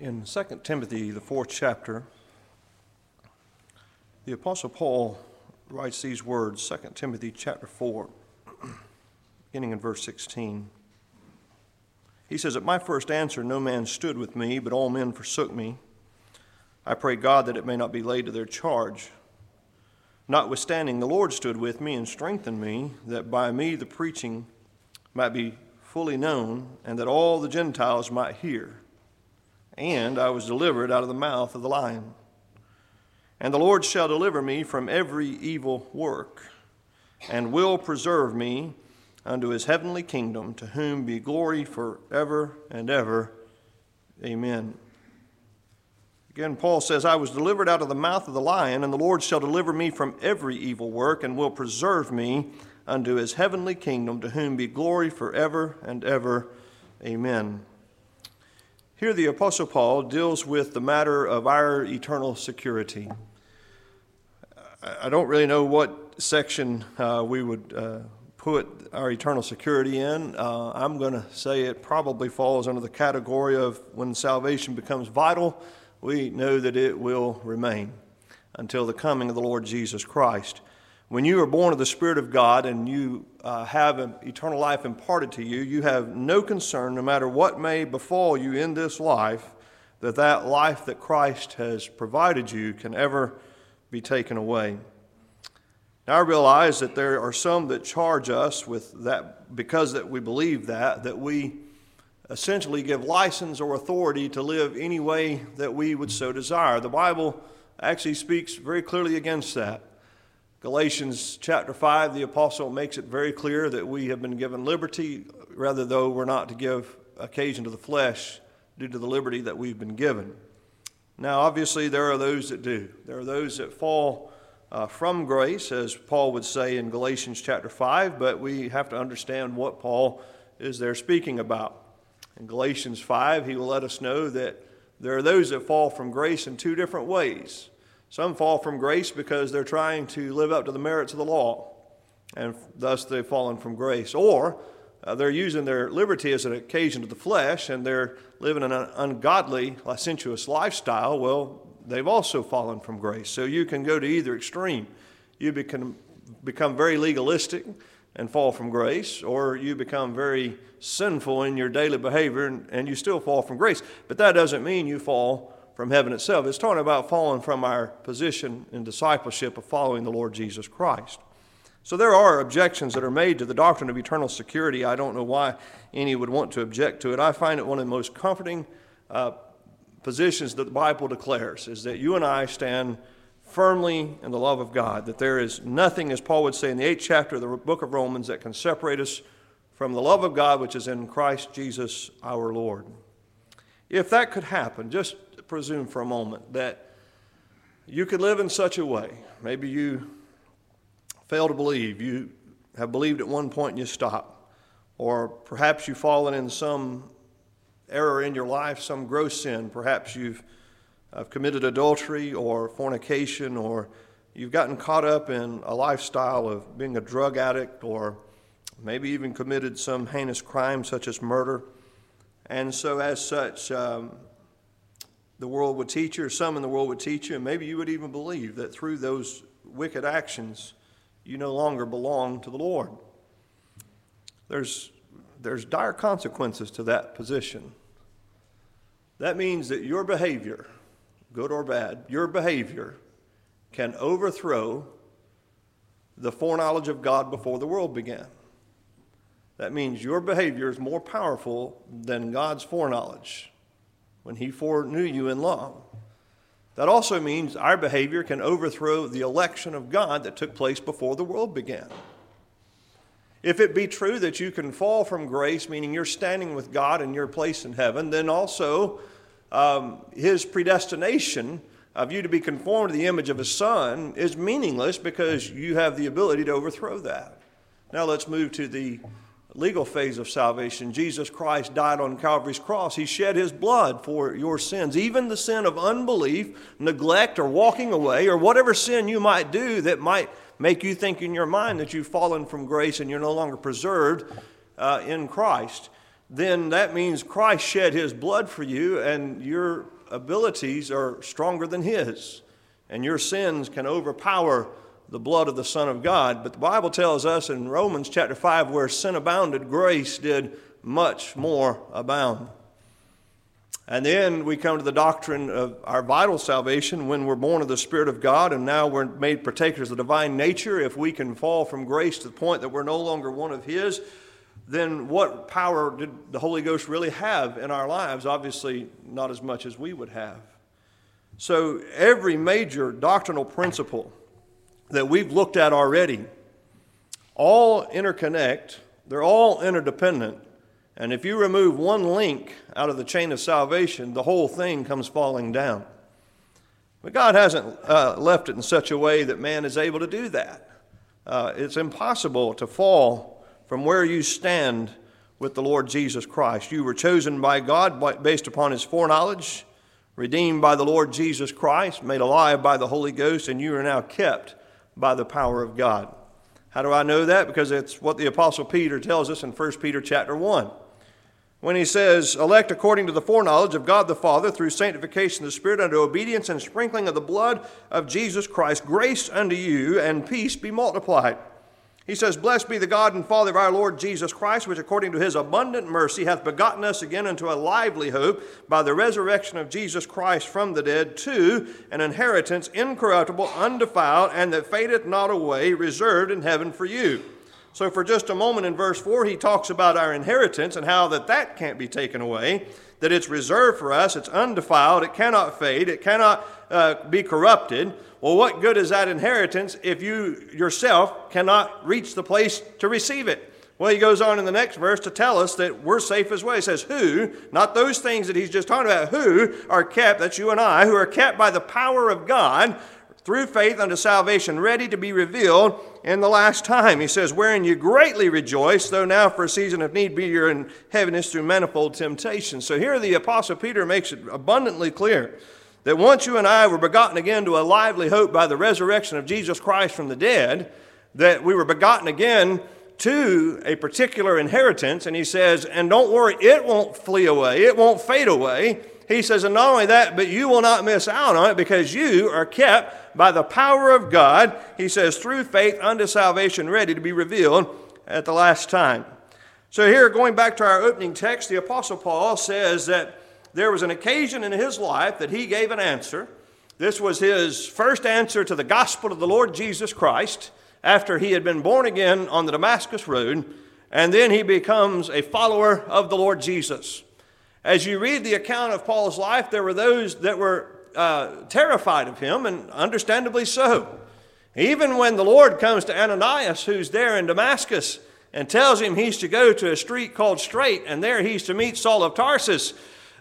In 2 Timothy, the fourth chapter, the Apostle Paul writes these words 2 Timothy chapter 4, beginning in verse 16. He says, At my first answer, no man stood with me, but all men forsook me. I pray God that it may not be laid to their charge. Notwithstanding, the Lord stood with me and strengthened me, that by me the preaching might be fully known, and that all the Gentiles might hear and I was delivered out of the mouth of the lion. And the Lord shall deliver me from every evil work, and will preserve me unto his heavenly kingdom, to whom be glory forever and ever. Amen. Again, Paul says, I was delivered out of the mouth of the lion, and the Lord shall deliver me from every evil work, and will preserve me unto his heavenly kingdom, to whom be glory forever and ever. Amen. Here, the Apostle Paul deals with the matter of our eternal security. I don't really know what section uh, we would uh, put our eternal security in. Uh, I'm going to say it probably falls under the category of when salvation becomes vital, we know that it will remain until the coming of the Lord Jesus Christ. When you are born of the Spirit of God and you uh, have eternal life imparted to you, you have no concern, no matter what may befall you in this life, that that life that Christ has provided you can ever be taken away. Now I realize that there are some that charge us with that because that we believe that that we essentially give license or authority to live any way that we would so desire. The Bible actually speaks very clearly against that. Galatians chapter 5, the apostle makes it very clear that we have been given liberty, rather, though we're not to give occasion to the flesh due to the liberty that we've been given. Now, obviously, there are those that do. There are those that fall uh, from grace, as Paul would say in Galatians chapter 5, but we have to understand what Paul is there speaking about. In Galatians 5, he will let us know that there are those that fall from grace in two different ways. Some fall from grace because they're trying to live up to the merits of the law, and thus they've fallen from grace. Or uh, they're using their liberty as an occasion to the flesh, and they're living an ungodly, licentious lifestyle. Well, they've also fallen from grace. So you can go to either extreme. You become, become very legalistic and fall from grace, or you become very sinful in your daily behavior and, and you still fall from grace. But that doesn't mean you fall from heaven itself. It's talking about falling from our position in discipleship of following the Lord Jesus Christ. So there are objections that are made to the doctrine of eternal security. I don't know why any would want to object to it. I find it one of the most comforting uh, positions that the Bible declares is that you and I stand firmly in the love of God, that there is nothing, as Paul would say in the eighth chapter of the book of Romans, that can separate us from the love of God which is in Christ Jesus our Lord. If that could happen, just presume for a moment that you could live in such a way. Maybe you fail to believe. You have believed at one point and you stop. Or perhaps you've fallen in some error in your life, some gross sin. Perhaps you've committed adultery or fornication, or you've gotten caught up in a lifestyle of being a drug addict, or maybe even committed some heinous crime such as murder. And so, as such, um, the world would teach you, or some in the world would teach you, and maybe you would even believe that through those wicked actions, you no longer belong to the Lord. There's, there's dire consequences to that position. That means that your behavior, good or bad, your behavior can overthrow the foreknowledge of God before the world began. That means your behavior is more powerful than God's foreknowledge when He foreknew you in love. That also means our behavior can overthrow the election of God that took place before the world began. If it be true that you can fall from grace, meaning you're standing with God in your place in heaven, then also um, His predestination of you to be conformed to the image of His Son is meaningless because you have the ability to overthrow that. Now let's move to the legal phase of salvation. Jesus Christ died on Calvary's cross. He shed his blood for your sins, even the sin of unbelief, neglect, or walking away, or whatever sin you might do that might make you think in your mind that you've fallen from grace and you're no longer preserved uh, in Christ. then that means Christ shed his blood for you, and your abilities are stronger than his, and your sins can overpower the blood of the Son of God. But the Bible tells us in Romans chapter 5 where sin abounded, grace did much more abound. And then we come to the doctrine of our vital salvation when we're born of the Spirit of God and now we're made partakers of the divine nature. If we can fall from grace to the point that we're no longer one of His, then what power did the Holy Ghost really have in our lives? Obviously, not as much as we would have. So, every major doctrinal principle that we've looked at already all interconnect, they're all interdependent. And if you remove one link out of the chain of salvation, the whole thing comes falling down. But God hasn't uh, left it in such a way that man is able to do that. Uh, it's impossible to fall from where you stand with the Lord Jesus Christ. You were chosen by God based upon his foreknowledge, redeemed by the Lord Jesus Christ, made alive by the Holy Ghost, and you are now kept by the power of God. How do I know that? Because it's what the apostle Peter tells us in 1 Peter chapter 1. When he says, elect according to the foreknowledge of God the Father through sanctification of the Spirit unto obedience and sprinkling of the blood of Jesus Christ, grace unto you and peace be multiplied. He says, Blessed be the God and Father of our Lord Jesus Christ, which according to his abundant mercy hath begotten us again unto a lively hope by the resurrection of Jesus Christ from the dead, to an inheritance incorruptible, undefiled, and that fadeth not away, reserved in heaven for you. So, for just a moment in verse 4, he talks about our inheritance and how that that can't be taken away, that it's reserved for us, it's undefiled, it cannot fade, it cannot uh, be corrupted. Well, what good is that inheritance if you yourself cannot reach the place to receive it? Well, he goes on in the next verse to tell us that we're safe as well. He says, Who, not those things that he's just talking about, who are kept, that's you and I, who are kept by the power of God through faith unto salvation, ready to be revealed in the last time. He says, Wherein you greatly rejoice, though now for a season of need be you're in heaviness through manifold temptation. So here the Apostle Peter makes it abundantly clear that once you and I were begotten again to a lively hope by the resurrection of Jesus Christ from the dead, that we were begotten again to a particular inheritance. And he says, and don't worry, it won't flee away, it won't fade away. He says, and not only that, but you will not miss out on it because you are kept by the power of God. He says, through faith unto salvation, ready to be revealed at the last time. So, here, going back to our opening text, the Apostle Paul says that there was an occasion in his life that he gave an answer. This was his first answer to the gospel of the Lord Jesus Christ after he had been born again on the Damascus Road, and then he becomes a follower of the Lord Jesus. As you read the account of Paul's life, there were those that were uh, terrified of him, and understandably so. Even when the Lord comes to Ananias, who's there in Damascus, and tells him he's to go to a street called Straight, and there he's to meet Saul of Tarsus,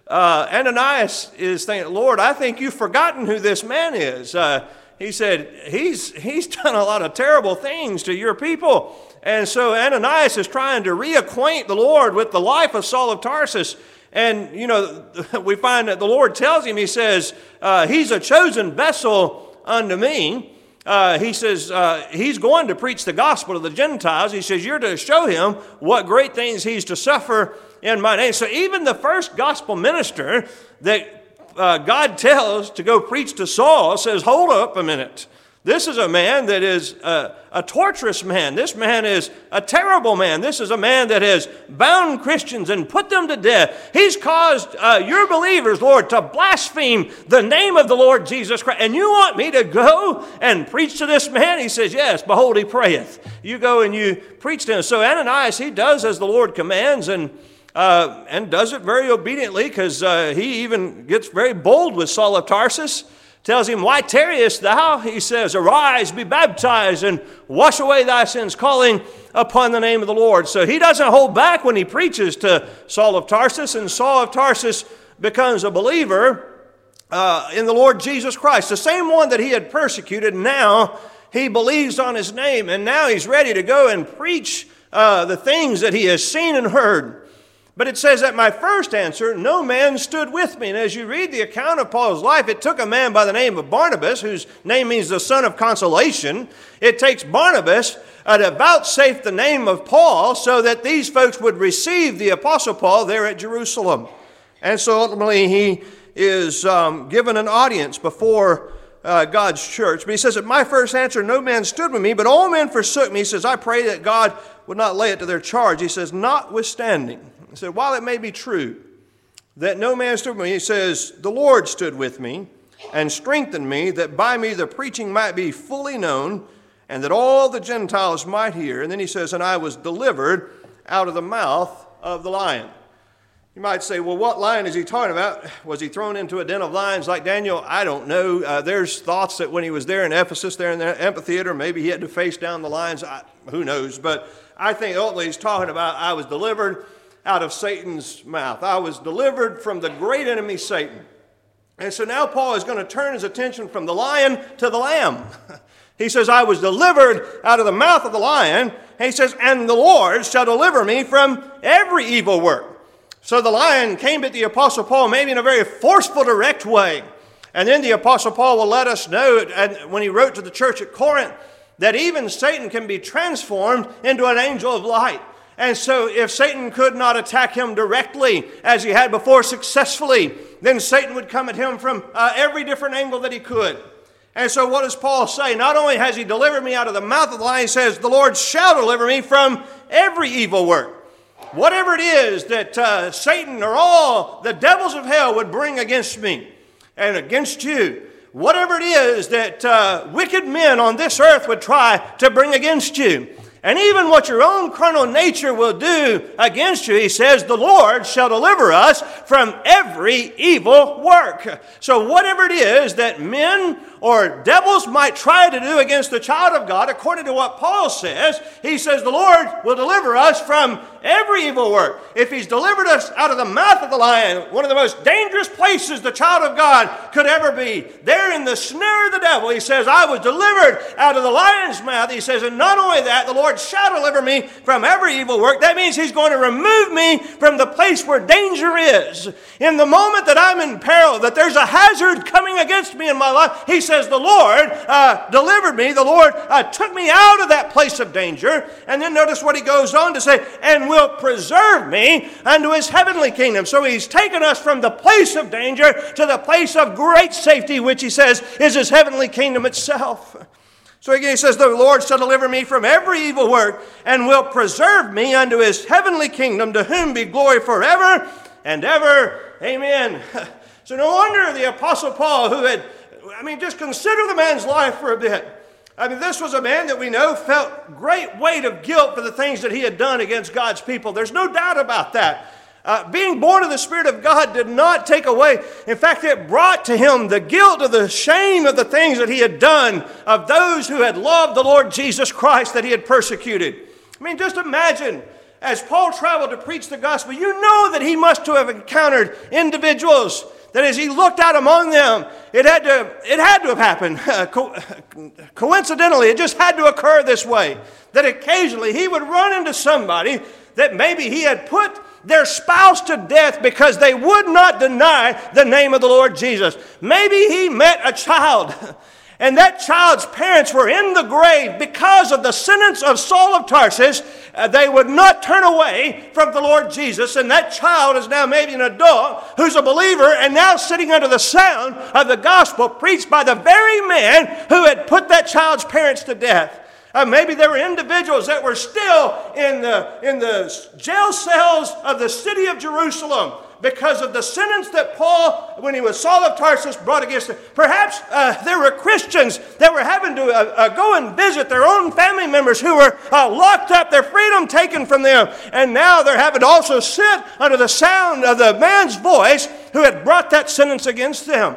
uh, Ananias is thinking, Lord, I think you've forgotten who this man is. Uh, he said, he's, he's done a lot of terrible things to your people. And so Ananias is trying to reacquaint the Lord with the life of Saul of Tarsus. And, you know, we find that the Lord tells him, He says, uh, He's a chosen vessel unto me. Uh, he says, uh, He's going to preach the gospel to the Gentiles. He says, You're to show him what great things he's to suffer in my name. So even the first gospel minister that uh, God tells to go preach to Saul says, Hold up a minute. This is a man that is a, a, torturous man. This man is a terrible man. This is a man that has bound Christians and put them to death. He's caused uh, your believers, Lord, to blaspheme the name of the Lord Jesus Christ. And you want me to go and preach to this man? He says, Yes, behold, he prayeth. You go and you preach to him. So Ananias, he does as the Lord commands, and uh, and does it very obediently because uh, he even gets very bold with Saul of Tarsus. Tells him, Why tarriest thou? He says, Arise, be baptized, and wash away thy sins, calling upon the name of the Lord. So he doesn't hold back when he preaches to Saul of Tarsus, and Saul of Tarsus becomes a believer uh, in the Lord Jesus Christ. The same one that he had persecuted, now he believes on his name, and now he's ready to go and preach uh, the things that he has seen and heard. But it says that my first answer, no man stood with me. And as you read the account of Paul's life, it took a man by the name of Barnabas, whose name means the son of consolation. It takes Barnabas uh, to vouchsafe the name of Paul so that these folks would receive the Apostle Paul there at Jerusalem. And so ultimately, he is um, given an audience before uh, God's church. But he says, At my first answer, no man stood with me, but all men forsook me. He says, I pray that God would not lay it to their charge. He says, Notwithstanding, he said, While it may be true that no man stood with me, he says, The Lord stood with me and strengthened me, that by me the preaching might be fully known, and that all the Gentiles might hear. And then he says, And I was delivered out of the mouth of the lion. You might say, well, what lion is he talking about? Was he thrown into a den of lions like Daniel? I don't know. Uh, there's thoughts that when he was there in Ephesus, there in the amphitheater, maybe he had to face down the lions. I, who knows? But I think ultimately he's talking about I was delivered out of Satan's mouth. I was delivered from the great enemy, Satan. And so now Paul is going to turn his attention from the lion to the lamb. He says, I was delivered out of the mouth of the lion. He says, And the Lord shall deliver me from every evil work. So the lion came at the Apostle Paul, maybe in a very forceful, direct way. And then the Apostle Paul will let us know, and when he wrote to the church at Corinth, that even Satan can be transformed into an angel of light. And so, if Satan could not attack him directly as he had before successfully, then Satan would come at him from uh, every different angle that he could. And so, what does Paul say? Not only has he delivered me out of the mouth of the lion, he says, The Lord shall deliver me from every evil work whatever it is that uh, Satan or all the devils of hell would bring against me and against you, whatever it is that uh, wicked men on this earth would try to bring against you, and even what your own carnal nature will do against you, he says, the Lord shall deliver us from every evil work. So, whatever it is that men or devils might try to do against the child of God, according to what Paul says, he says, the Lord will deliver us from every evil work. If he's delivered us out of the mouth of the lion, one of the most dangerous places the child of God could ever be, there in the snare of the devil, he says, I was delivered out of the lion's mouth. He says, and not only that, the Lord shall deliver me from every evil work. That means He's going to remove me from the place where danger is. In the moment that I'm in peril, that there's a hazard coming against me in my life, He says, The Lord uh, delivered me. The Lord uh, took me out of that place of danger. And then notice what He goes on to say, and will preserve me unto His heavenly kingdom. So He's taken us from the place of danger to the place of great safety, which He says is His heavenly kingdom itself. So again, he says, The Lord shall deliver me from every evil work and will preserve me unto his heavenly kingdom, to whom be glory forever and ever. Amen. So no wonder the Apostle Paul, who had, I mean, just consider the man's life for a bit. I mean, this was a man that we know felt great weight of guilt for the things that he had done against God's people. There's no doubt about that. Uh, being born of the Spirit of God did not take away. In fact, it brought to him the guilt of the shame of the things that he had done of those who had loved the Lord Jesus Christ that he had persecuted. I mean, just imagine as Paul traveled to preach the gospel, you know that he must have encountered individuals that as he looked out among them, it had to, it had to have happened. Co- coincidentally, it just had to occur this way that occasionally he would run into somebody that maybe he had put their spouse to death because they would not deny the name of the Lord Jesus. Maybe he met a child. And that child's parents were in the grave because of the sentence of Saul of Tarsus. Uh, they would not turn away from the Lord Jesus. And that child is now maybe an adult who's a believer and now sitting under the sound of the gospel preached by the very man who had put that child's parents to death. Uh, maybe there were individuals that were still in the, in the jail cells of the city of Jerusalem because of the sentence that Paul, when he was Saul of Tarsus, brought against them. Perhaps uh, there were Christians that were having to uh, uh, go and visit their own family members who were uh, locked up, their freedom taken from them, and now they're having to also sit under the sound of the man's voice who had brought that sentence against them.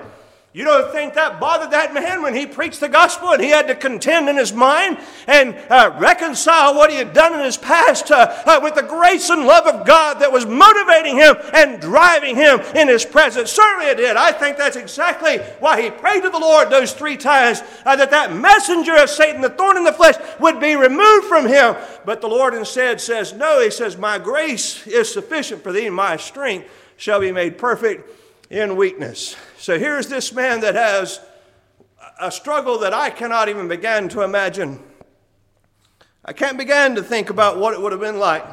You don't think that bothered that man when he preached the gospel and he had to contend in his mind and uh, reconcile what he had done in his past uh, uh, with the grace and love of God that was motivating him and driving him in his presence? Certainly it did. I think that's exactly why he prayed to the Lord those three times uh, that that messenger of Satan, the thorn in the flesh, would be removed from him. But the Lord instead says, No, he says, My grace is sufficient for thee, and my strength shall be made perfect in weakness. So here's this man that has a struggle that I cannot even begin to imagine. I can't begin to think about what it would have been like.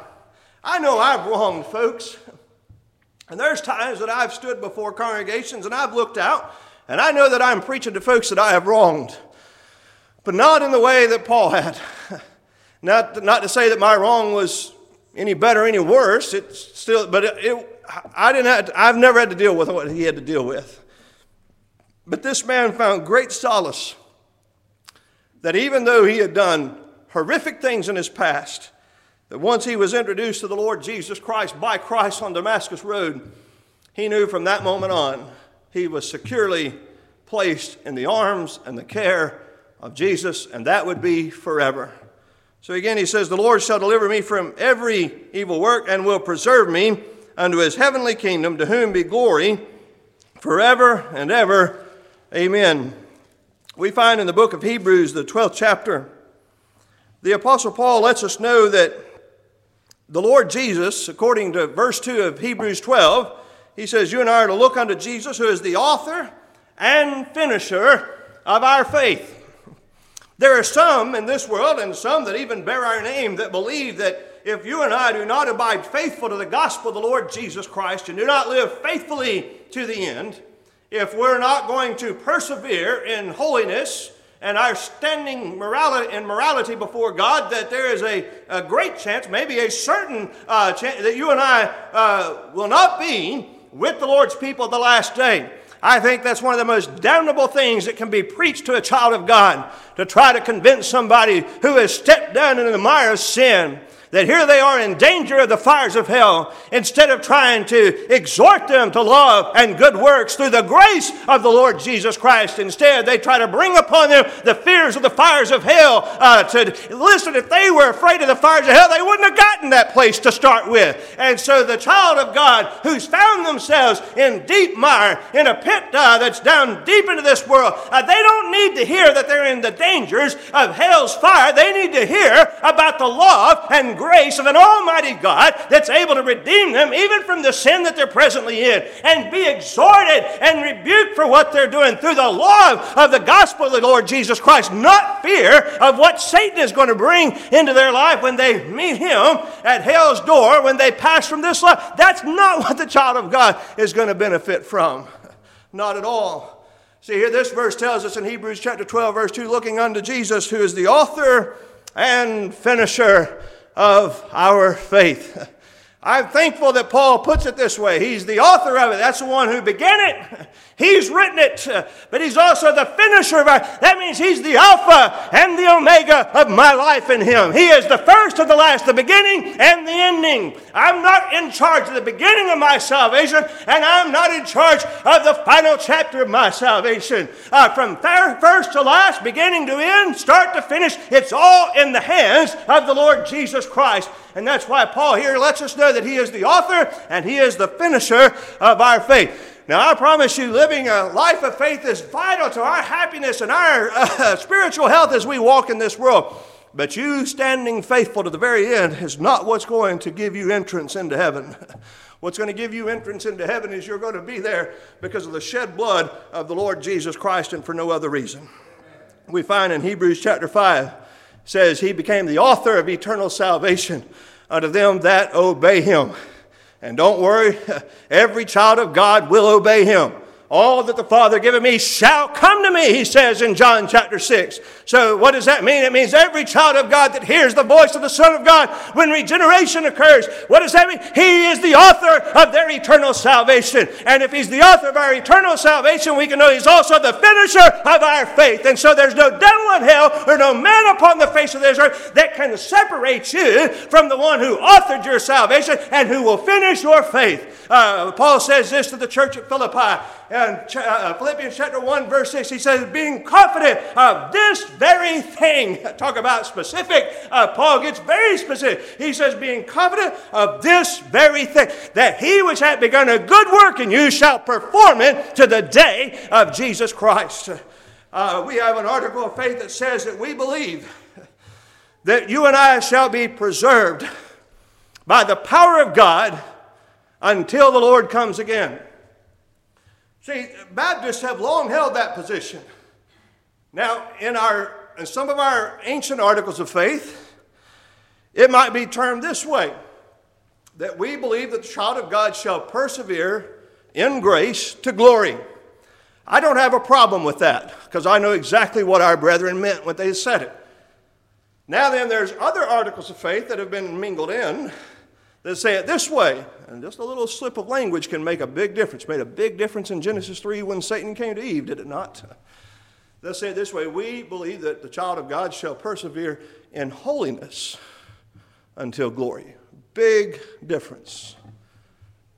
I know I've wronged folks. And there's times that I've stood before congregations and I've looked out and I know that I'm preaching to folks that I have wronged, but not in the way that Paul had. Not, not to say that my wrong was any better, any worse. It's still, but it, it, I didn't have to, I've never had to deal with what he had to deal with. But this man found great solace that even though he had done horrific things in his past, that once he was introduced to the Lord Jesus Christ by Christ on Damascus Road, he knew from that moment on he was securely placed in the arms and the care of Jesus, and that would be forever. So again, he says, The Lord shall deliver me from every evil work and will preserve me unto his heavenly kingdom, to whom be glory forever and ever. Amen. We find in the book of Hebrews, the 12th chapter, the Apostle Paul lets us know that the Lord Jesus, according to verse 2 of Hebrews 12, he says, You and I are to look unto Jesus, who is the author and finisher of our faith. There are some in this world, and some that even bear our name, that believe that if you and I do not abide faithful to the gospel of the Lord Jesus Christ and do not live faithfully to the end, if we're not going to persevere in holiness and our standing morality morality before God, that there is a, a great chance, maybe a certain uh, chance, that you and I uh, will not be with the Lord's people the last day. I think that's one of the most damnable things that can be preached to a child of God to try to convince somebody who has stepped down into the mire of sin that here they are in danger of the fires of hell, instead of trying to exhort them to love and good works through the grace of the Lord Jesus Christ. Instead, they try to bring upon them the fears of the fires of hell. Uh, to listen, if they were afraid of the fires of hell, they wouldn't have gotten that place to start with. And so, the child of God who's found themselves in deep mire, in a pit uh, that's down deep into this world, uh, they don't need to hear that they're in the dangers of hell's fire. They need to hear about the love and grace of an almighty God that's able to redeem them even from the sin that they're presently in and be exhorted and rebuked for what they're doing through the love of the gospel of the Lord Jesus Christ, not fear of what Satan is going to bring into their life when they meet him at hell's door when they pass from this life. That's not what the child of God is going to benefit from. Not at all. See, here this verse tells us in Hebrews chapter 12, verse 2 looking unto Jesus, who is the author and finisher of our faith. I'm thankful that Paul puts it this way. He's the author of it. That's the one who began it. He's written it, but he's also the finisher of our. That means he's the Alpha and the Omega of my life in him. He is the first of the last, the beginning and the ending. I'm not in charge of the beginning of my salvation, and I'm not in charge of the final chapter of my salvation. Uh, from first to last, beginning to end, start to finish, it's all in the hands of the Lord Jesus Christ. And that's why Paul here lets us know that he is the author and he is the finisher of our faith. Now, I promise you, living a life of faith is vital to our happiness and our uh, spiritual health as we walk in this world. But you standing faithful to the very end is not what's going to give you entrance into heaven. What's going to give you entrance into heaven is you're going to be there because of the shed blood of the Lord Jesus Christ and for no other reason. We find in Hebrews chapter 5 says he became the author of eternal salvation unto them that obey him. And don't worry, every child of God will obey him. All that the Father given me shall come to me, he says in John chapter 6. So, what does that mean? It means every child of God that hears the voice of the Son of God when regeneration occurs. What does that mean? He is the author of their eternal salvation. And if he's the author of our eternal salvation, we can know he's also the finisher of our faith. And so, there's no devil in hell or no man upon the face of this earth that can separate you from the one who authored your salvation and who will finish your faith. Uh, Paul says this to the church at Philippi in uh, Philippians chapter 1, verse 6. He says, Being confident of this very thing. Talk about specific. Uh, Paul gets very specific. He says, Being confident of this very thing, that he which hath begun a good work in you shall perform it to the day of Jesus Christ. Uh, we have an article of faith that says that we believe that you and I shall be preserved by the power of God until the Lord comes again. See, Baptists have long held that position. Now, in, our, in some of our ancient articles of faith, It might be termed this way that we believe that the child of God shall persevere in grace to glory. I don't have a problem with that because I know exactly what our brethren meant when they said it. Now, then, there's other articles of faith that have been mingled in that say it this way, and just a little slip of language can make a big difference. Made a big difference in Genesis 3 when Satan came to Eve, did it not? They'll say it this way We believe that the child of God shall persevere in holiness until glory. Big difference.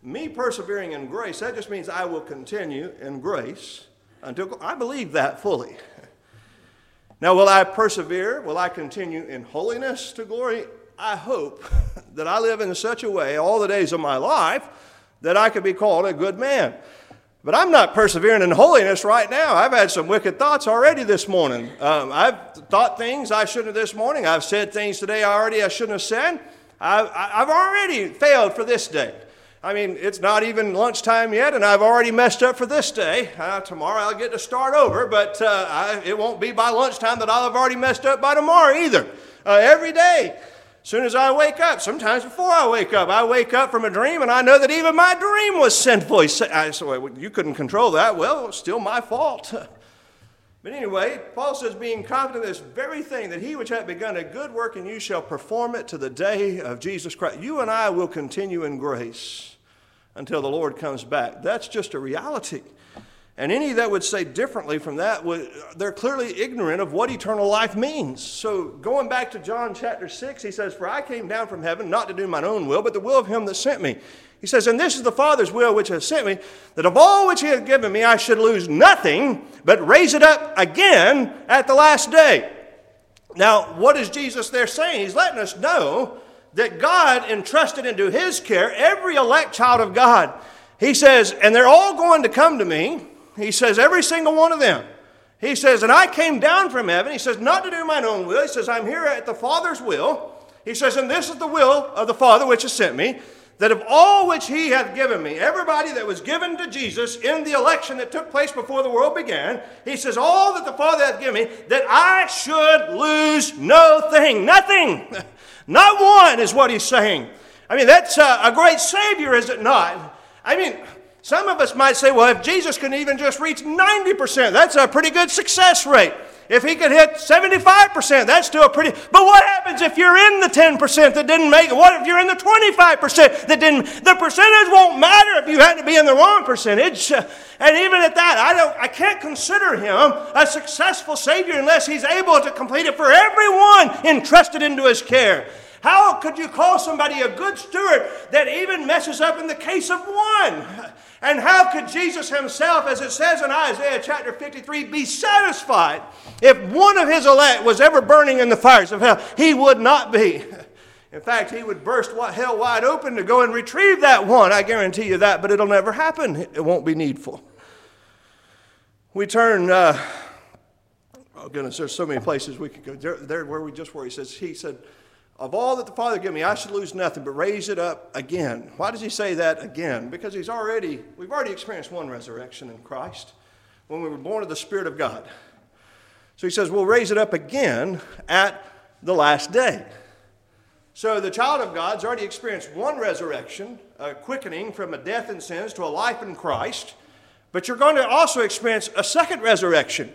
Me persevering in grace, that just means I will continue in grace until I believe that fully. Now, will I persevere? Will I continue in holiness to glory? I hope that I live in such a way all the days of my life that I could be called a good man. But I'm not persevering in holiness right now. I've had some wicked thoughts already this morning. Um, I've thought things I shouldn't have this morning. I've said things today already I shouldn't have said. I've, I've already failed for this day. I mean, it's not even lunchtime yet, and I've already messed up for this day. Uh, tomorrow I'll get to start over, but uh, I, it won't be by lunchtime that I'll have already messed up by tomorrow either. Uh, every day. Soon as I wake up, sometimes before I wake up, I wake up from a dream and I know that even my dream was sinful. I said, well, You couldn't control that. Well, it's still my fault. But anyway, Paul says, being confident of this very thing, that he which hath begun a good work in you shall perform it to the day of Jesus Christ. You and I will continue in grace until the Lord comes back. That's just a reality. And any that would say differently from that, they're clearly ignorant of what eternal life means. So, going back to John chapter 6, he says, For I came down from heaven not to do mine own will, but the will of him that sent me. He says, And this is the Father's will which has sent me, that of all which he hath given me, I should lose nothing, but raise it up again at the last day. Now, what is Jesus there saying? He's letting us know that God entrusted into his care every elect child of God. He says, And they're all going to come to me. He says, every single one of them. He says, and I came down from heaven. He says, not to do mine own will. He says, I'm here at the Father's will. He says, and this is the will of the Father which has sent me, that of all which he hath given me, everybody that was given to Jesus in the election that took place before the world began, he says, all that the Father hath given me, that I should lose no thing. Nothing. Not one is what he's saying. I mean, that's a, a great Savior, is it not? I mean, some of us might say, well, if Jesus can even just reach 90%, that's a pretty good success rate. If he could hit 75%, that's still a pretty. But what happens if you're in the 10% that didn't make it? What if you're in the 25% that didn't? The percentage won't matter if you happen to be in the wrong percentage. And even at that, I, don't, I can't consider him a successful Savior unless he's able to complete it for everyone entrusted into his care. How could you call somebody a good steward that even messes up in the case of one? And how could Jesus himself, as it says in Isaiah chapter 53, be satisfied if one of his elect was ever burning in the fires of hell? He would not be. In fact, he would burst hell wide open to go and retrieve that one. I guarantee you that, but it'll never happen. It won't be needful. We turn, uh, oh goodness, there's so many places we could go. There, there where we just were, he says, he said, of all that the Father gave me, I should lose nothing but raise it up again. Why does he say that again? Because he's already, we've already experienced one resurrection in Christ when we were born of the Spirit of God. So he says, we'll raise it up again at the last day. So the child of God's already experienced one resurrection, a quickening from a death in sins to a life in Christ, but you're going to also experience a second resurrection.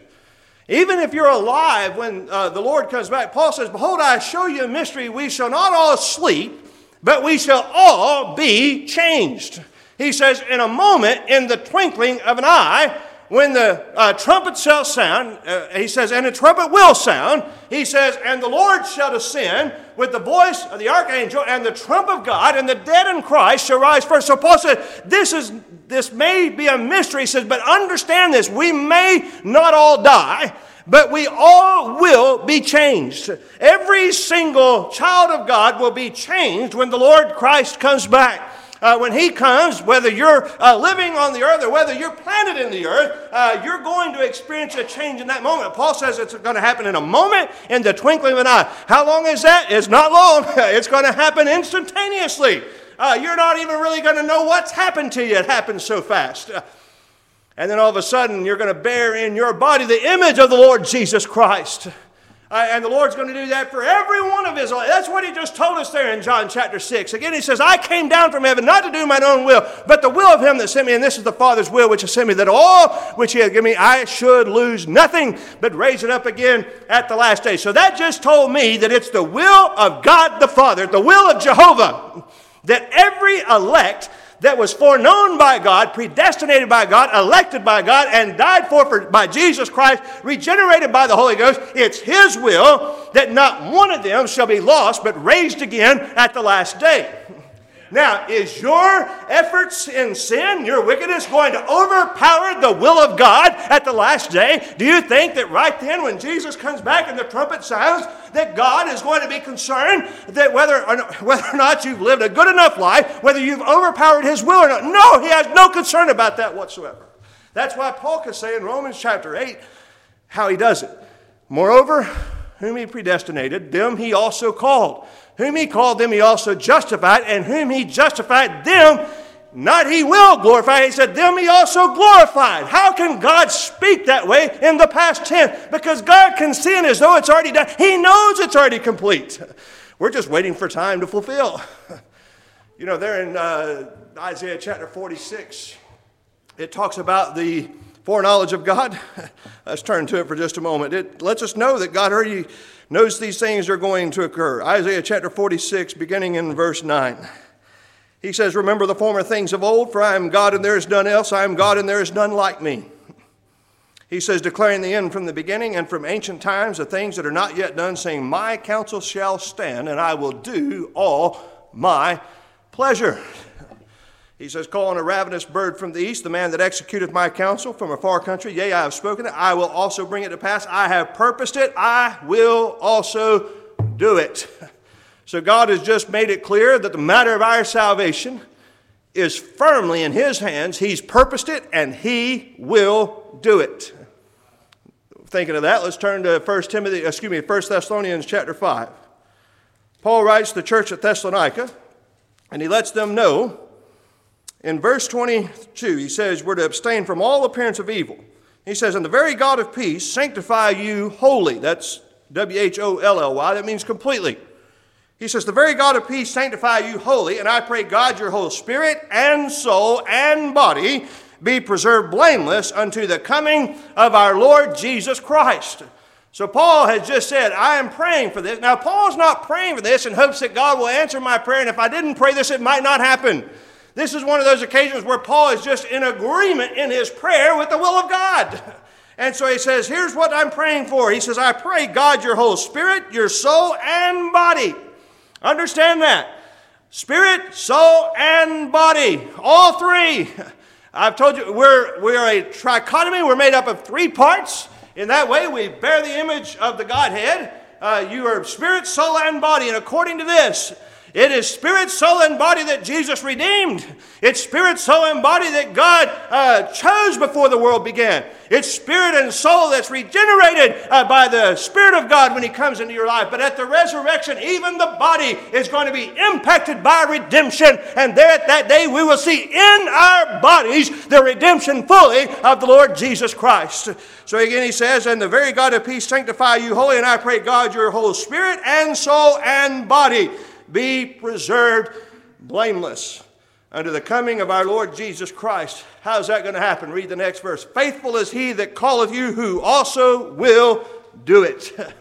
Even if you're alive when uh, the Lord comes back, Paul says, Behold, I show you a mystery. We shall not all sleep, but we shall all be changed. He says, In a moment, in the twinkling of an eye, when the uh, trumpet shall sound, uh, he says, and the trumpet will sound, he says, and the Lord shall descend with the voice of the archangel and the trump of God, and the dead in Christ shall rise first. So Paul said, this is this may be a mystery, he says, but understand this, we may not all die, but we all will be changed. Every single child of God will be changed when the Lord Christ comes back. Uh, when he comes, whether you're uh, living on the earth or whether you're planted in the earth, uh, you're going to experience a change in that moment. Paul says it's going to happen in a moment, in the twinkling of an eye. How long is that? It's not long. it's going to happen instantaneously. Uh, you're not even really going to know what's happened to you. It happens so fast. Uh, and then all of a sudden, you're going to bear in your body the image of the Lord Jesus Christ. Uh, and the Lord's going to do that for every one of his. That's what he just told us there in John chapter 6. Again, he says, I came down from heaven not to do mine own will, but the will of him that sent me. And this is the Father's will which has sent me, that all which he has given me, I should lose nothing, but raise it up again at the last day. So that just told me that it's the will of God the Father, the will of Jehovah, that every elect that was foreknown by God, predestinated by God, elected by God, and died for, for by Jesus Christ, regenerated by the Holy Ghost. It's His will that not one of them shall be lost, but raised again at the last day. Now, is your efforts in sin, your wickedness, going to overpower the will of God at the last day? Do you think that right then, when Jesus comes back and the trumpet sounds, that God is going to be concerned that whether or not, whether or not you've lived a good enough life, whether you've overpowered His will or not? No, He has no concern about that whatsoever. That's why Paul can say in Romans chapter 8 how He does it. Moreover, whom He predestinated, them He also called. Whom he called them, he also justified, and whom he justified, them not he will glorify. He said, them he also glorified. How can God speak that way in the past tense? Because God can sin as though it's already done. He knows it's already complete. We're just waiting for time to fulfill. You know, there in uh, Isaiah chapter 46, it talks about the foreknowledge of God. Let's turn to it for just a moment. It lets us know that God already knows these things are going to occur. Isaiah chapter 46, beginning in verse 9. He says, Remember the former things of old, for I am God and there is none else. I am God and there is none like me. He says, declaring the end from the beginning and from ancient times, the things that are not yet done, saying, My counsel shall stand, and I will do all my pleasure. He says, Call on a ravenous bird from the east, the man that executeth my counsel from a far country. Yea, I have spoken it. I will also bring it to pass. I have purposed it. I will also do it. So God has just made it clear that the matter of our salvation is firmly in His hands. He's purposed it and He will do it. Thinking of that, let's turn to 1 Timothy, excuse me, 1 Thessalonians chapter 5. Paul writes to the church at Thessalonica, and he lets them know in verse 22, he says, We're to abstain from all appearance of evil. He says, And the very God of peace sanctify you wholly. That's W H O L L Y. That means completely. He says, The very God of peace sanctify you wholly, and I pray God your whole spirit and soul and body be preserved blameless unto the coming of our Lord Jesus Christ. So Paul has just said, I am praying for this. Now, Paul's not praying for this in hopes that God will answer my prayer, and if I didn't pray this, it might not happen. This is one of those occasions where Paul is just in agreement in his prayer with the will of God. And so he says, Here's what I'm praying for. He says, I pray God your whole spirit, your soul, and body. Understand that. Spirit, soul, and body. All three. I've told you, we're, we're a trichotomy. We're made up of three parts. In that way, we bear the image of the Godhead. Uh, you are spirit, soul, and body. And according to this, it is spirit, soul, and body that Jesus redeemed. It's spirit, soul, and body that God uh, chose before the world began. It's spirit and soul that's regenerated uh, by the Spirit of God when He comes into your life. But at the resurrection, even the body is going to be impacted by redemption. And there at that day, we will see in our bodies the redemption fully of the Lord Jesus Christ. So again, He says, And the very God of peace sanctify you wholly, and I pray God your whole spirit and soul and body be preserved blameless unto the coming of our Lord Jesus Christ. How's that going to happen? Read the next verse. Faithful is he that calleth you, who also will do it.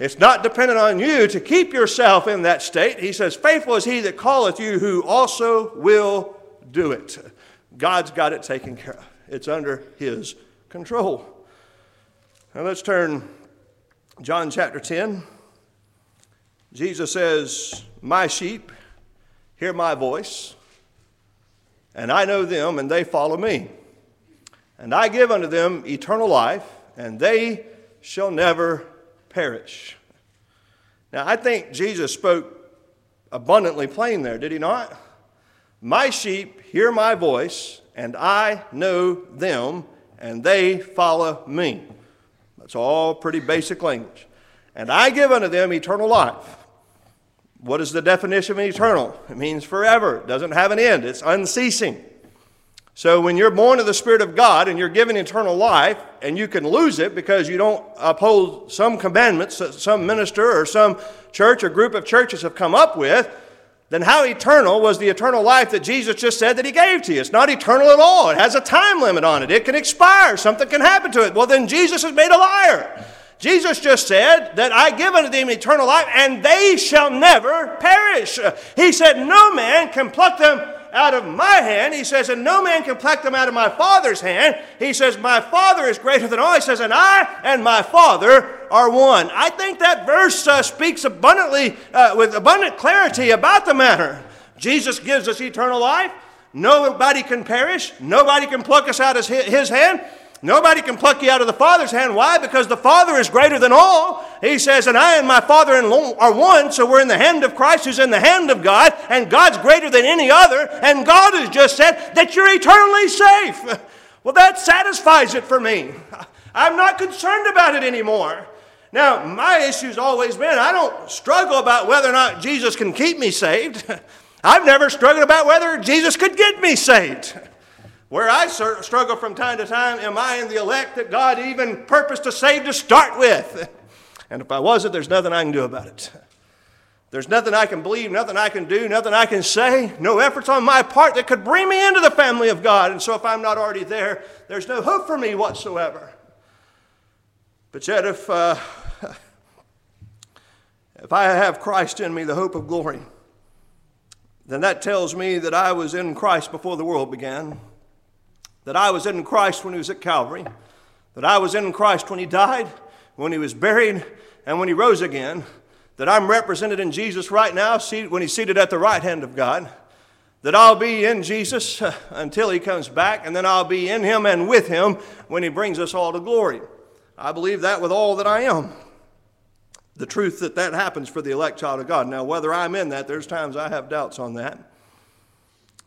It's not dependent on you to keep yourself in that state. He says, Faithful is he that calleth you, who also will do it. God's got it taken care of, it's under his control. Now let's turn John chapter 10. Jesus says, My sheep hear my voice, and I know them, and they follow me. And I give unto them eternal life, and they shall never perish. Now, I think Jesus spoke abundantly plain there, did he not? My sheep hear my voice, and I know them, and they follow me. That's all pretty basic language. And I give unto them eternal life what is the definition of eternal? It means forever. It doesn't have an end. It's unceasing. So when you're born of the Spirit of God and you're given eternal life, and you can lose it because you don't uphold some commandments that some minister or some church or group of churches have come up with, then how eternal was the eternal life that Jesus just said that He gave to you? It's not eternal at all. It has a time limit on it. It can expire. Something can happen to it. Well, then Jesus is made a liar. Jesus just said that I give unto them eternal life, and they shall never perish. He said, No man can pluck them out of my hand. He says, and no man can pluck them out of my Father's hand. He says, my Father is greater than all. He says, and I and my Father are one. I think that verse uh, speaks abundantly, uh, with abundant clarity about the matter. Jesus gives us eternal life. Nobody can perish. Nobody can pluck us out of his hand. Nobody can pluck you out of the Father's hand. Why? Because the Father is greater than all. He says, and I and my Father are one, so we're in the hand of Christ who's in the hand of God, and God's greater than any other, and God has just said that you're eternally safe. Well, that satisfies it for me. I'm not concerned about it anymore. Now, my issue's always been I don't struggle about whether or not Jesus can keep me saved. I've never struggled about whether Jesus could get me saved. Where I struggle from time to time, am I in the elect that God even purposed to save to start with? And if I wasn't, there's nothing I can do about it. There's nothing I can believe, nothing I can do, nothing I can say, no efforts on my part that could bring me into the family of God. And so if I'm not already there, there's no hope for me whatsoever. But yet, if, uh, if I have Christ in me, the hope of glory, then that tells me that I was in Christ before the world began that I was in Christ when he was at Calvary, that I was in Christ when he died, when he was buried, and when he rose again, that I'm represented in Jesus right now when he's seated at the right hand of God, that I'll be in Jesus uh, until he comes back, and then I'll be in him and with him when he brings us all to glory. I believe that with all that I am. The truth that that happens for the elect child of God. Now, whether I'm in that, there's times I have doubts on that.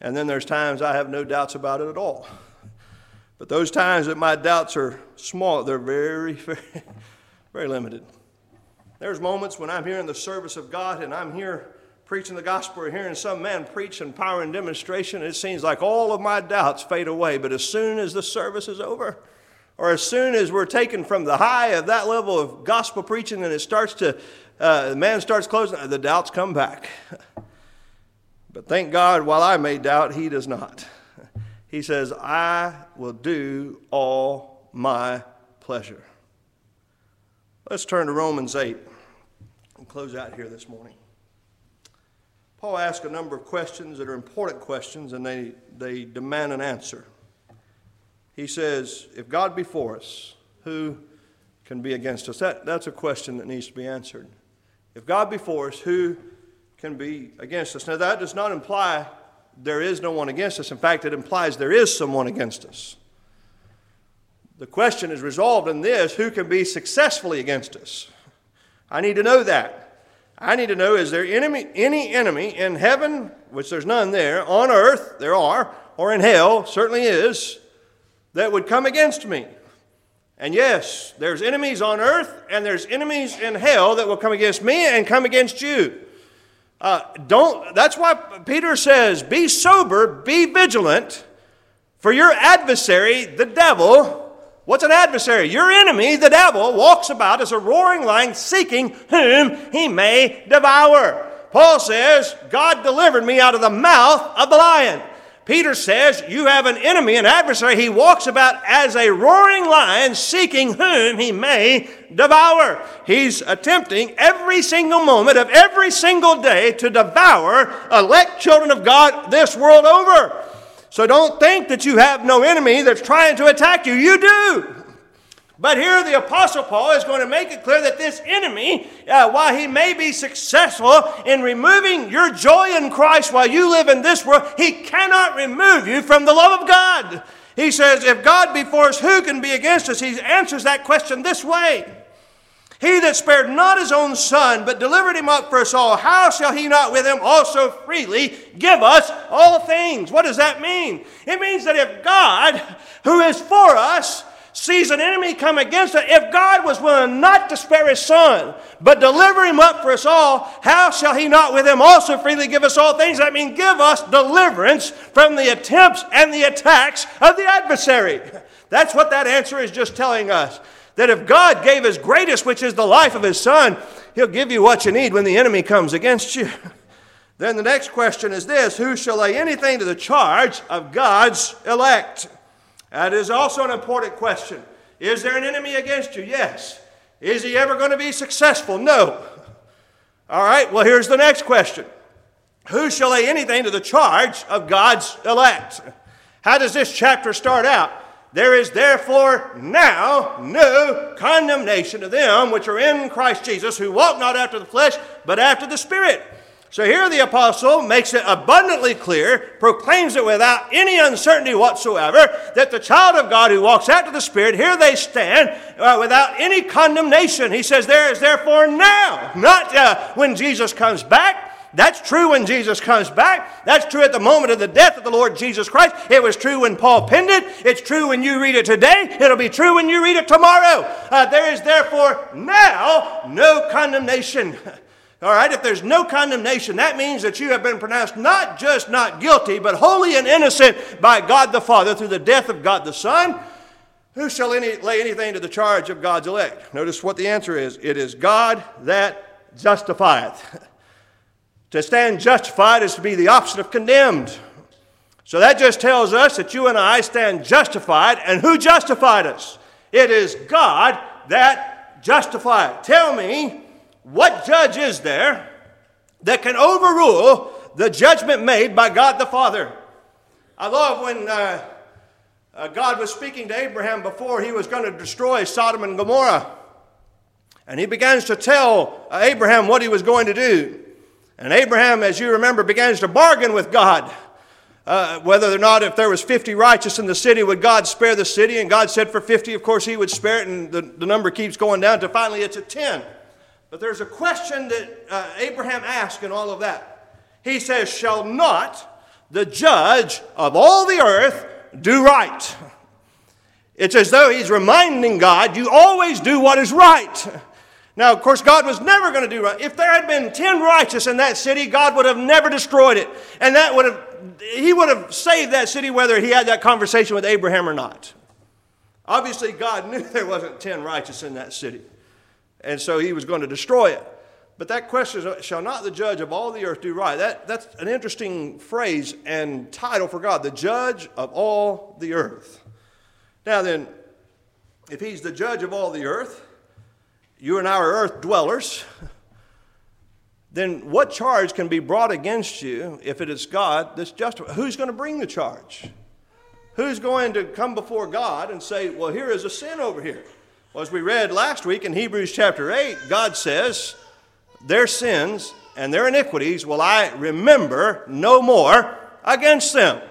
And then there's times I have no doubts about it at all. But those times that my doubts are small, they're very, very, very limited. There's moments when I'm here in the service of God and I'm here preaching the gospel or hearing some man preach in power and demonstration, and it seems like all of my doubts fade away. But as soon as the service is over, or as soon as we're taken from the high of that level of gospel preaching and it starts to, uh, the man starts closing, the doubts come back. But thank God, while I may doubt, he does not. He says, I will do all my pleasure. Let's turn to Romans 8 and close out here this morning. Paul asks a number of questions that are important questions and they, they demand an answer. He says, If God be for us, who can be against us? That, that's a question that needs to be answered. If God be for us, who can be against us? Now, that does not imply there is no one against us. In fact, it implies there is someone against us. The question is resolved in this who can be successfully against us? I need to know that. I need to know is there enemy, any enemy in heaven, which there's none there, on earth, there are, or in hell, certainly is, that would come against me? And yes, there's enemies on earth and there's enemies in hell that will come against me and come against you. Uh, don't, that's why Peter says, be sober, be vigilant, for your adversary, the devil, what's an adversary? Your enemy, the devil, walks about as a roaring lion seeking whom he may devour. Paul says, God delivered me out of the mouth of the lion. Peter says, You have an enemy, an adversary. He walks about as a roaring lion, seeking whom he may devour. He's attempting every single moment of every single day to devour elect children of God this world over. So don't think that you have no enemy that's trying to attack you. You do. But here the Apostle Paul is going to make it clear that this enemy, uh, while he may be successful in removing your joy in Christ while you live in this world, he cannot remove you from the love of God. He says, If God be for us, who can be against us? He answers that question this way He that spared not his own son, but delivered him up for us all, how shall he not with him also freely give us all things? What does that mean? It means that if God, who is for us, sees an enemy come against it, if God was willing not to spare his son, but deliver him up for us all, how shall he not with him also freely give us all things? I mean, give us deliverance from the attempts and the attacks of the adversary. That's what that answer is just telling us. That if God gave his greatest, which is the life of his son, he'll give you what you need when the enemy comes against you. Then the next question is this Who shall lay anything to the charge of God's elect? That is also an important question. Is there an enemy against you? Yes. Is he ever going to be successful? No. All right, well, here's the next question Who shall lay anything to the charge of God's elect? How does this chapter start out? There is therefore now no condemnation to them which are in Christ Jesus, who walk not after the flesh, but after the Spirit. So here the apostle makes it abundantly clear, proclaims it without any uncertainty whatsoever, that the child of God who walks after the Spirit, here they stand uh, without any condemnation. He says, There is therefore now, not uh, when Jesus comes back. That's true when Jesus comes back. That's true at the moment of the death of the Lord Jesus Christ. It was true when Paul penned it. It's true when you read it today. It'll be true when you read it tomorrow. Uh, there is therefore now no condemnation. All right, if there's no condemnation, that means that you have been pronounced not just not guilty, but holy and innocent by God the Father through the death of God the Son. Who shall any, lay anything to the charge of God's elect? Notice what the answer is it is God that justifieth. to stand justified is to be the opposite of condemned. So that just tells us that you and I stand justified, and who justified us? It is God that justified. Tell me what judge is there that can overrule the judgment made by God the Father? I love when uh, uh, God was speaking to Abraham before he was going to destroy Sodom and Gomorrah. And he begins to tell uh, Abraham what he was going to do. And Abraham, as you remember, begins to bargain with God. Uh, whether or not if there was 50 righteous in the city would god spare the city and god said for 50 of course he would spare it and the, the number keeps going down to finally it's a 10 but there's a question that uh, Abraham asked in all of that. He says, Shall not the judge of all the earth do right? It's as though he's reminding God, You always do what is right. Now, of course, God was never going to do right. If there had been 10 righteous in that city, God would have never destroyed it. And that would have, he would have saved that city whether he had that conversation with Abraham or not. Obviously, God knew there wasn't 10 righteous in that city and so he was going to destroy it. But that question shall not the judge of all the earth do right? That, that's an interesting phrase and title for God, the judge of all the earth. Now then, if he's the judge of all the earth, you and I are earth dwellers, then what charge can be brought against you if it is God that's just who's going to bring the charge? Who's going to come before God and say, well, here is a sin over here? Well, as we read last week in Hebrews chapter 8, God says, Their sins and their iniquities will I remember no more against them.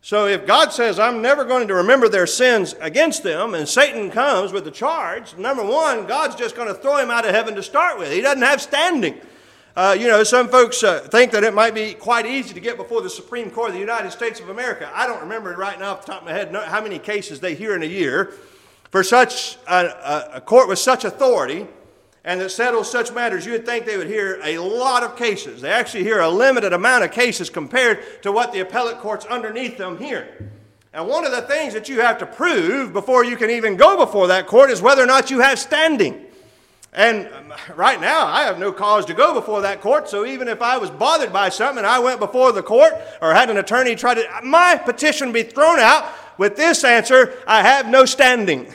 So if God says, I'm never going to remember their sins against them, and Satan comes with the charge, number one, God's just going to throw him out of heaven to start with. He doesn't have standing. Uh, you know, some folks uh, think that it might be quite easy to get before the Supreme Court of the United States of America. I don't remember right now off the top of my head how many cases they hear in a year. For such a, a, court with such authority and that settles such matters, you would think they would hear a lot of cases. They actually hear a limited amount of cases compared to what the appellate courts underneath them hear. And one of the things that you have to prove before you can even go before that court is whether or not you have standing. And um, right now, I have no cause to go before that court, so even if I was bothered by something and I went before the court or had an attorney try to, my petition be thrown out with this answer I have no standing.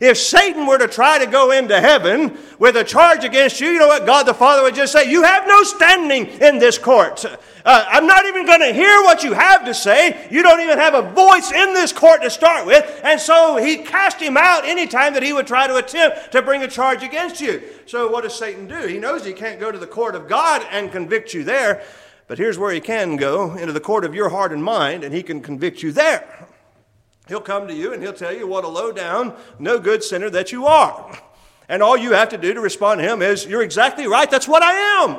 If Satan were to try to go into heaven with a charge against you, you know what God the Father would just say? You have no standing in this court. Uh, I'm not even going to hear what you have to say. You don't even have a voice in this court to start with. And so he cast him out anytime that he would try to attempt to bring a charge against you. So what does Satan do? He knows he can't go to the court of God and convict you there. But here's where he can go into the court of your heart and mind, and he can convict you there. He'll come to you and he'll tell you what a low down, no good sinner that you are. And all you have to do to respond to him is, You're exactly right, that's what I am.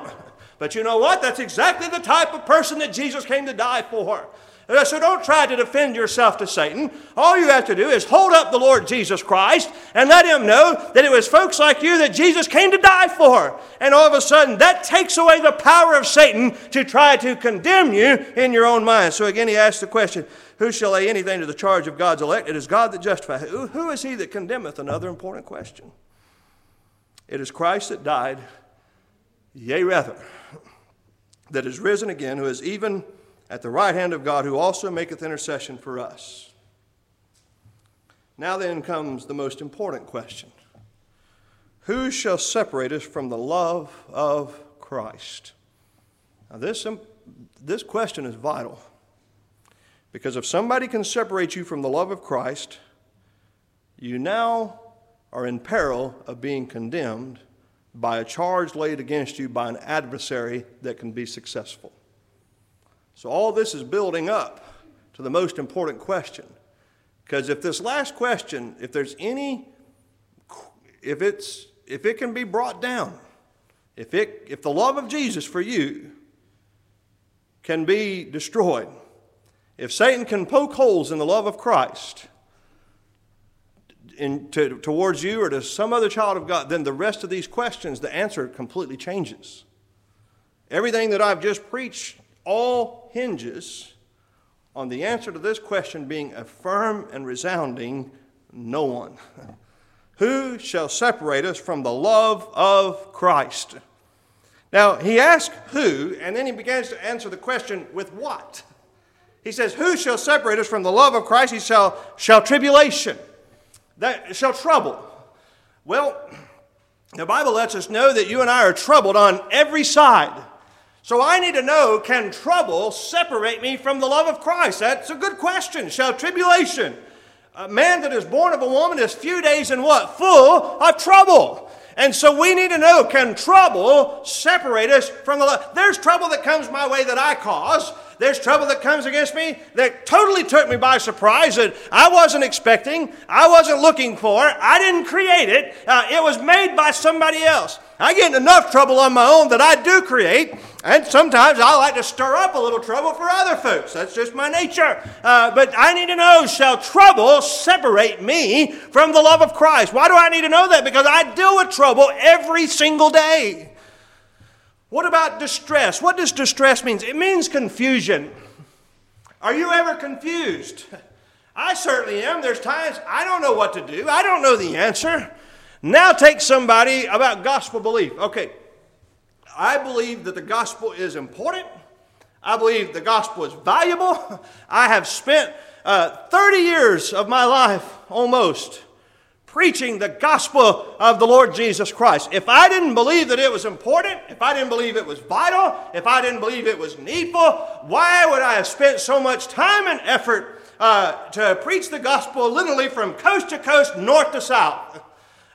But you know what? That's exactly the type of person that Jesus came to die for. Uh, so don't try to defend yourself to Satan. All you have to do is hold up the Lord Jesus Christ and let him know that it was folks like you that Jesus came to die for. And all of a sudden, that takes away the power of Satan to try to condemn you in your own mind. So again, he asks the question Who shall lay anything to the charge of God's elect? It is God that justifies. Who, who is he that condemneth? Another important question. It is Christ that died, yea, rather, that is risen again, who is even at the right hand of God, who also maketh intercession for us. Now then comes the most important question Who shall separate us from the love of Christ? Now, this, um, this question is vital because if somebody can separate you from the love of Christ, you now are in peril of being condemned by a charge laid against you by an adversary that can be successful. So, all this is building up to the most important question. Because if this last question, if there's any, if, it's, if it can be brought down, if, it, if the love of Jesus for you can be destroyed, if Satan can poke holes in the love of Christ, in, to, towards you or to some other child of God, then the rest of these questions, the answer completely changes. Everything that I've just preached all hinges on the answer to this question being a firm and resounding no one. Who shall separate us from the love of Christ? Now, he asks who, and then he begins to answer the question with what? He says, Who shall separate us from the love of Christ? He shall, shall tribulation that shall trouble. Well, the Bible lets us know that you and I are troubled on every side. So I need to know can trouble separate me from the love of Christ? That's a good question. Shall tribulation, a man that is born of a woman is few days in what? Full of trouble. And so we need to know can trouble separate us from the love? There's trouble that comes my way that I cause. There's trouble that comes against me that totally took me by surprise that I wasn't expecting, I wasn't looking for, I didn't create it. Uh, it was made by somebody else. I get enough trouble on my own that I do create, and sometimes I like to stir up a little trouble for other folks. That's just my nature. Uh, but I need to know shall trouble separate me from the love of Christ? Why do I need to know that? Because I deal with trouble every single day. What about distress? What does distress mean? It means confusion. Are you ever confused? I certainly am. There's times I don't know what to do. I don't know the answer. Now take somebody about gospel belief. Okay, I believe that the gospel is important. I believe the gospel is valuable. I have spent uh, 30 years of my life almost preaching the gospel of the Lord Jesus Christ. If I didn't believe that it was important, if I didn't believe it was vital, if I didn't believe it was needful, why would I have spent so much time and effort uh, to preach the gospel literally from coast to coast, north to south?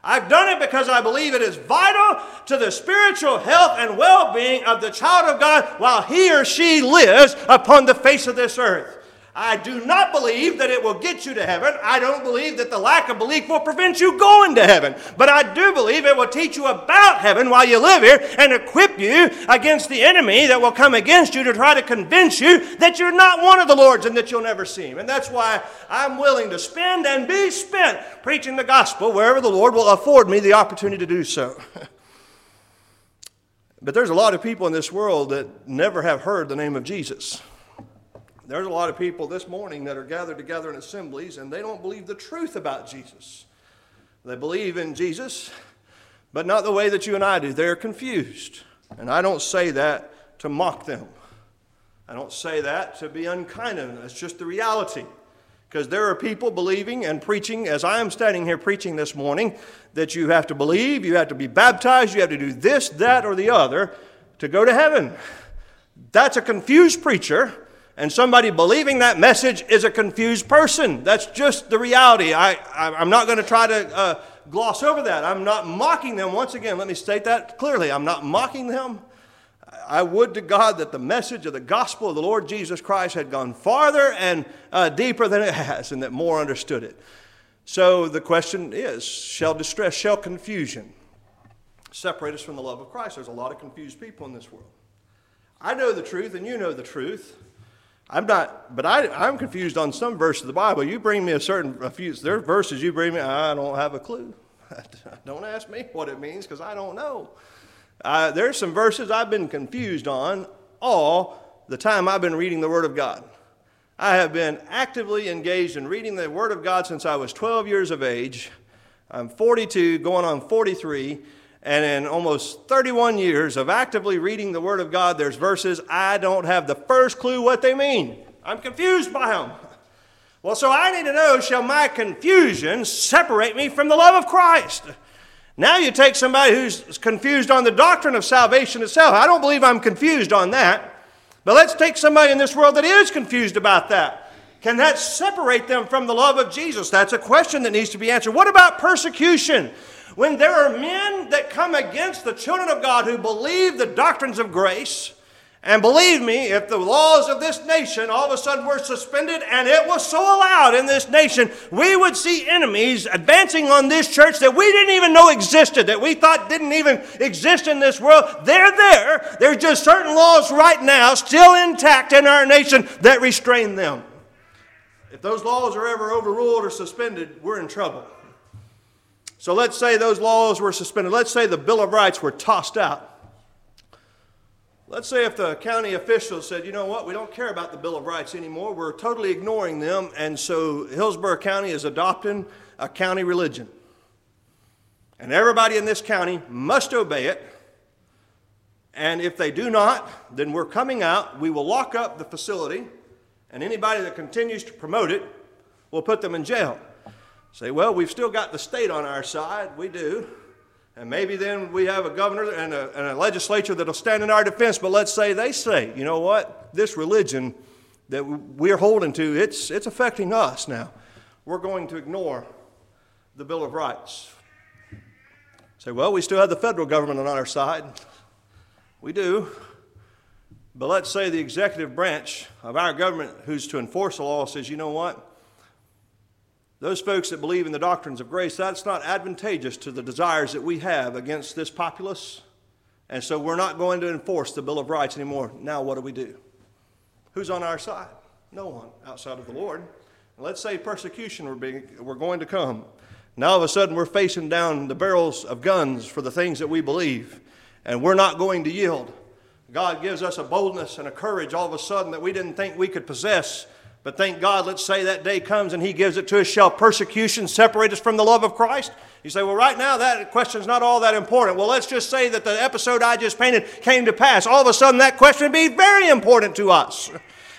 I've done it because I believe it is vital to the spiritual health and well being of the child of God while he or she lives upon the face of this earth. I do not believe that it will get you to heaven. I don't believe that the lack of belief will prevent you going to heaven. But I do believe it will teach you about heaven while you live here and equip you against the enemy that will come against you to try to convince you that you're not one of the Lord's and that you'll never see him. And that's why I'm willing to spend and be spent preaching the gospel wherever the Lord will afford me the opportunity to do so. but there's a lot of people in this world that never have heard the name of Jesus. There's a lot of people this morning that are gathered together in assemblies and they don't believe the truth about Jesus. They believe in Jesus, but not the way that you and I do. They're confused. And I don't say that to mock them. I don't say that to be unkind to them. That's just the reality. Because there are people believing and preaching, as I am standing here preaching this morning, that you have to believe, you have to be baptized, you have to do this, that, or the other to go to heaven. That's a confused preacher and somebody believing that message is a confused person. That's just the reality. I, I, am not going to try to uh, gloss over that. I'm not mocking them. Once again, let me state that clearly. I'm not mocking them. I would to God that the message of the gospel of the Lord Jesus Christ had gone farther and uh, deeper than it has, and that more understood it. So the question is shall distress, shall confusion separate us from the love of Christ? There's a lot of confused people in this world. I know the truth, and you know the truth. I'm not, but I, I'm confused on some verse of the Bible. You bring me a certain, a few, there are verses you bring me, I don't have a clue. don't ask me what it means because I don't know. Uh, there's some verses I've been confused on all the time I've been reading the Word of God. I have been actively engaged in reading the Word of God since I was 12 years of age. I'm 42, going on 43, and in almost 31 years of actively reading the Word of God, there's verses I don't have the first clue what they mean. I'm confused by them. Well, so I need to know shall my confusion separate me from the love of Christ? Now you take somebody who's confused on the doctrine of salvation itself. I don't believe I'm confused on that. But let's take somebody in this world that is confused about that. Can that separate them from the love of Jesus? That's a question that needs to be answered. What about persecution? When there are men that come against the children of God who believe the doctrines of grace, and believe me, if the laws of this nation all of a sudden were suspended and it was so allowed in this nation, we would see enemies advancing on this church that we didn't even know existed, that we thought didn't even exist in this world. They're there. There's just certain laws right now still intact in our nation that restrain them. If those laws are ever overruled or suspended, we're in trouble. So let's say those laws were suspended. Let's say the Bill of Rights were tossed out. Let's say if the county officials said, you know what, we don't care about the Bill of Rights anymore, we're totally ignoring them, and so Hillsborough County is adopting a county religion. And everybody in this county must obey it. And if they do not, then we're coming out, we will lock up the facility, and anybody that continues to promote it, we'll put them in jail. Say, well, we've still got the state on our side. We do. And maybe then we have a governor and a, and a, legislature that'll stand in our defense. But let's say they say, you know what? This religion that we're holding to, it's, it's affecting us now. We're going to ignore the Bill of Rights. Say, well, we still have the federal government on our side. We do. But let's say the executive branch of our government, who's to enforce the law, says, you know what? Those folks that believe in the doctrines of grace, that's not advantageous to the desires that we have against this populace. And so we're not going to enforce the Bill of Rights anymore. Now, what do we do? Who's on our side? No one outside of the Lord. Let's say persecution were, being, were going to come. Now, all of a sudden, we're facing down the barrels of guns for the things that we believe, and we're not going to yield. God gives us a boldness and a courage all of a sudden that we didn't think we could possess but thank God, let's say that day comes and He gives it to us. Shall persecution separate us from the love of Christ? You say, well, right now that question's not all that important. Well, let's just say that the episode I just painted came to pass. All of a sudden, that question would be very important to us.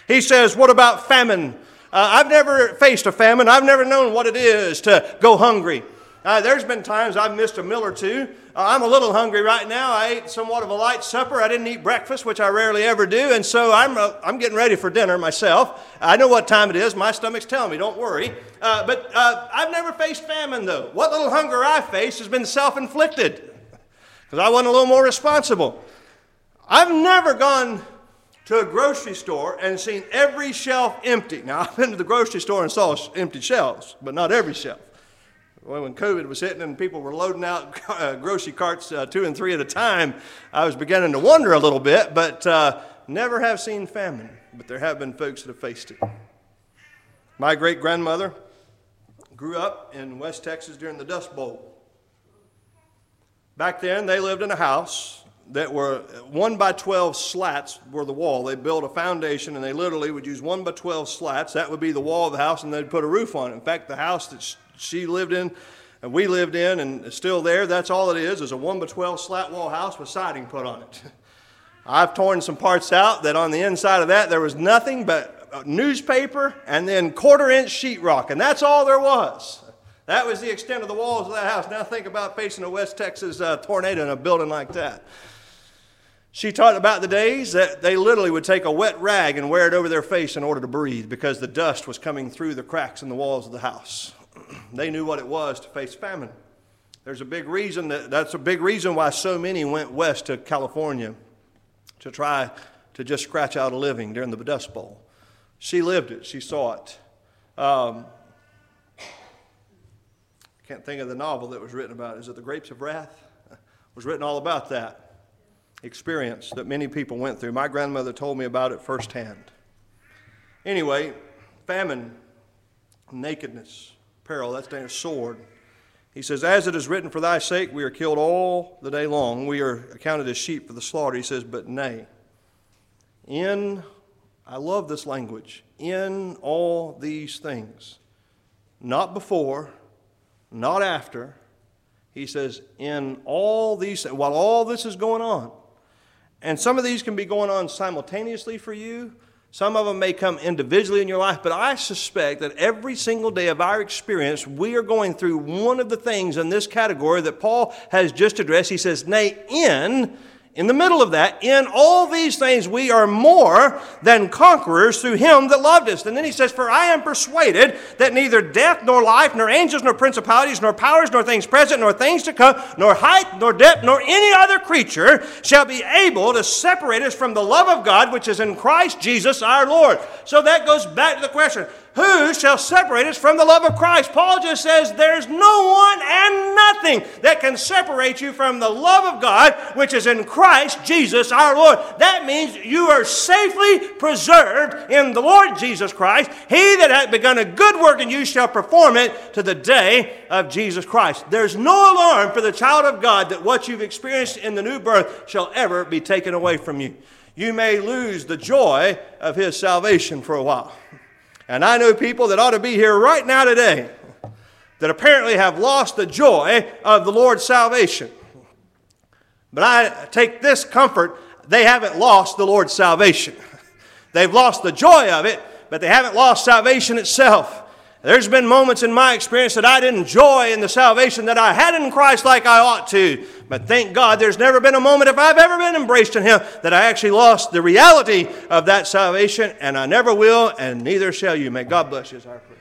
He says, what about famine? Uh, I've never faced a famine. I've never known what it is to go hungry. Uh, there's been times I've missed a meal or two. Uh, I'm a little hungry right now. I ate somewhat of a light supper. I didn't eat breakfast, which I rarely ever do, and so I'm, uh, I'm getting ready for dinner myself. I know what time it is. My stomach's telling me, don't worry. Uh, but uh, I've never faced famine, though. What little hunger I faced has been self inflicted because I wasn't a little more responsible. I've never gone to a grocery store and seen every shelf empty. Now, I've been to the grocery store and saw empty shelves, but not every shelf when COVID was hitting and people were loading out uh, grocery carts uh, two and three at a time, I was beginning to wonder a little bit, but uh, never have seen famine. But there have been folks that have faced it. My great grandmother grew up in West Texas during the Dust Bowl. Back then, they lived in a house that were one by 12 slats were the wall. They built a foundation and they literally would use one by 12 slats. That would be the wall of the house, and they'd put a roof on it. In fact, the house that she lived in and we lived in and is still there. That's all it is, is a 1 by 12 slat wall house with siding put on it. I've torn some parts out that on the inside of that there was nothing but newspaper and then quarter inch sheetrock, and that's all there was. That was the extent of the walls of that house. Now think about facing a West Texas uh, tornado in a building like that. She taught about the days that they literally would take a wet rag and wear it over their face in order to breathe because the dust was coming through the cracks in the walls of the house. they knew what it was to face famine. There's a big reason that, that's a big reason why so many went west to California to try to just scratch out a living during the Dust Bowl. She lived it, she saw it. Um, can't think of the novel that was written about. Is it The Grapes of Wrath? It was written all about that experience that many people went through. My grandmother told me about it firsthand. Anyway, famine, nakedness, peril, that's a sword. He says, As it is written, for thy sake we are killed all the day long. We are accounted as sheep for the slaughter. He says, But nay, in, I love this language, in all these things, not before, not after. He says, in all these, while all this is going on, and some of these can be going on simultaneously for you, some of them may come individually in your life, but I suspect that every single day of our experience, we are going through one of the things in this category that Paul has just addressed. He says, Nay, in in the middle of that, in all these things we are more than conquerors through him that loved us. And then he says, For I am persuaded that neither death, nor life, nor angels, nor principalities, nor powers, nor things present, nor things to come, nor height, nor depth, nor any other creature shall be able to separate us from the love of God which is in Christ Jesus our Lord. So that goes back to the question who shall separate us from the love of Christ? Paul just says there's no one and nothing that can separate you from the love of God, which is in Christ Jesus our Lord. That means you are safely preserved in the Lord Jesus Christ. He that hath begun a good work in you shall perform it to the day of Jesus Christ. There's no alarm for the child of God that what you've experienced in the new birth shall ever be taken away from you. You may lose the joy of his salvation for a while. And I know people that ought to be here right now today that apparently have lost the joy of the Lord's salvation. But I take this comfort they haven't lost the Lord's salvation. They've lost the joy of it, but they haven't lost salvation itself. There's been moments in my experience that I didn't joy in the salvation that I had in Christ like I ought to. But thank God there's never been a moment, if I've ever been embraced in Him, that I actually lost the reality of that salvation, and I never will, and neither shall you. May God bless you, our prayer.